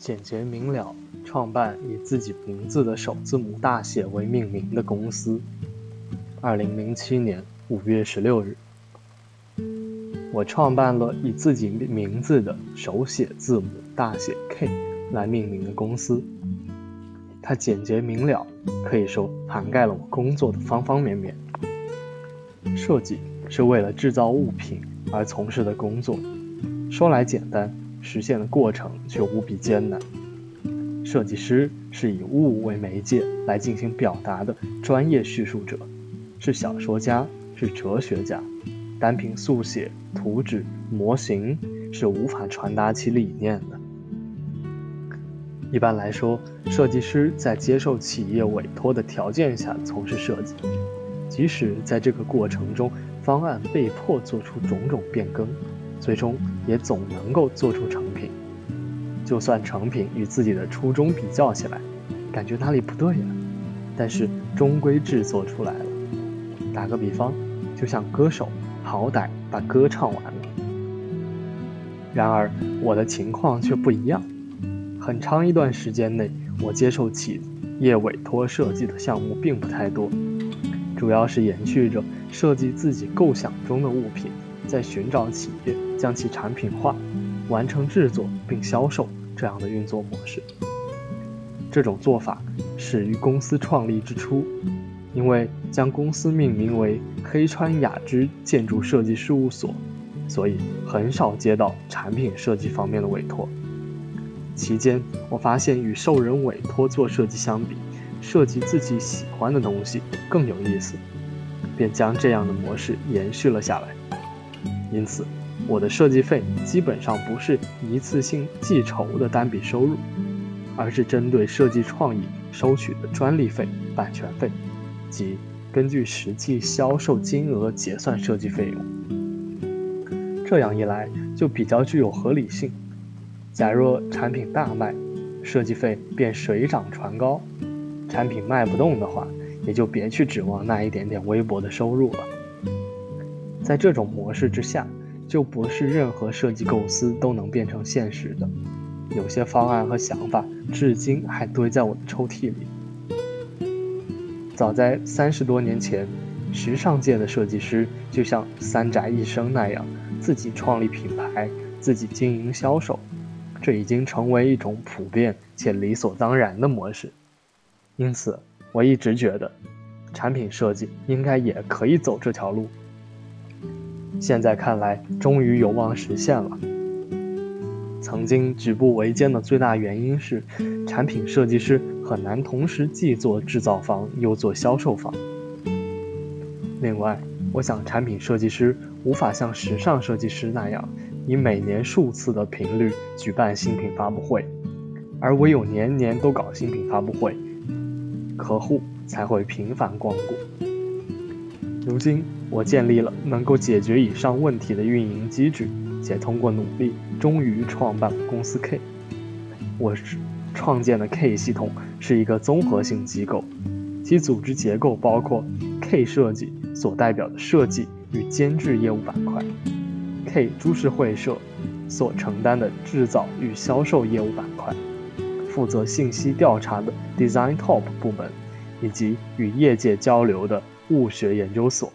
简洁明了，创办以自己名字的首字母大写为命名的公司。二零零七年五月十六日，我创办了以自己名字的手写字母大写 K 来命名的公司。它简洁明了，可以说涵盖了我工作的方方面面。设计是为了制造物品而从事的工作，说来简单。实现的过程却无比艰难。设计师是以物为媒介来进行表达的专业叙述者，是小说家，是哲学家。单凭速写、图纸、模型是无法传达其理念的。一般来说，设计师在接受企业委托的条件下从事设计，即使在这个过程中，方案被迫做出种种变更。最终也总能够做出成品，就算成品与自己的初衷比较起来，感觉哪里不对呀，但是终归制作出来了。打个比方，就像歌手，好歹把歌唱完了。然而我的情况却不一样，很长一段时间内，我接受企业委托设计的项目并不太多，主要是延续着设计自己构想中的物品。在寻找企业将其产品化、完成制作并销售这样的运作模式。这种做法始于公司创立之初，因为将公司命名为黑川雅之建筑设计事务所，所以很少接到产品设计方面的委托。期间，我发现与受人委托做设计相比，设计自己喜欢的东西更有意思，便将这样的模式延续了下来。因此，我的设计费基本上不是一次性计酬的单笔收入，而是针对设计创意收取的专利费、版权费，即根据实际销售金额结算设计费用。这样一来，就比较具有合理性。假若产品大卖，设计费便水涨船高；产品卖不动的话，也就别去指望那一点点微薄的收入了。在这种模式之下，就不是任何设计构思都能变成现实的。有些方案和想法至今还堆在我的抽屉里。早在三十多年前，时尚界的设计师就像三宅一生那样，自己创立品牌，自己经营销售，这已经成为一种普遍且理所当然的模式。因此，我一直觉得，产品设计应该也可以走这条路。现在看来，终于有望实现了。曾经举步维艰的最大原因是，产品设计师很难同时既做制造方又做销售方。另外，我想产品设计师无法像时尚设计师那样，以每年数次的频率举办新品发布会，而唯有年年都搞新品发布会，客户才会频繁光顾。如今，我建立了能够解决以上问题的运营机制，且通过努力，终于创办了公司 K。我创建的 K 系统是一个综合性机构，其组织结构包括 K 设计所代表的设计与监制业务板块，K 株式会社所承担的制造与销售业务板块，负责信息调查的 Design Top 部门，以及与业界交流的。物学研究所。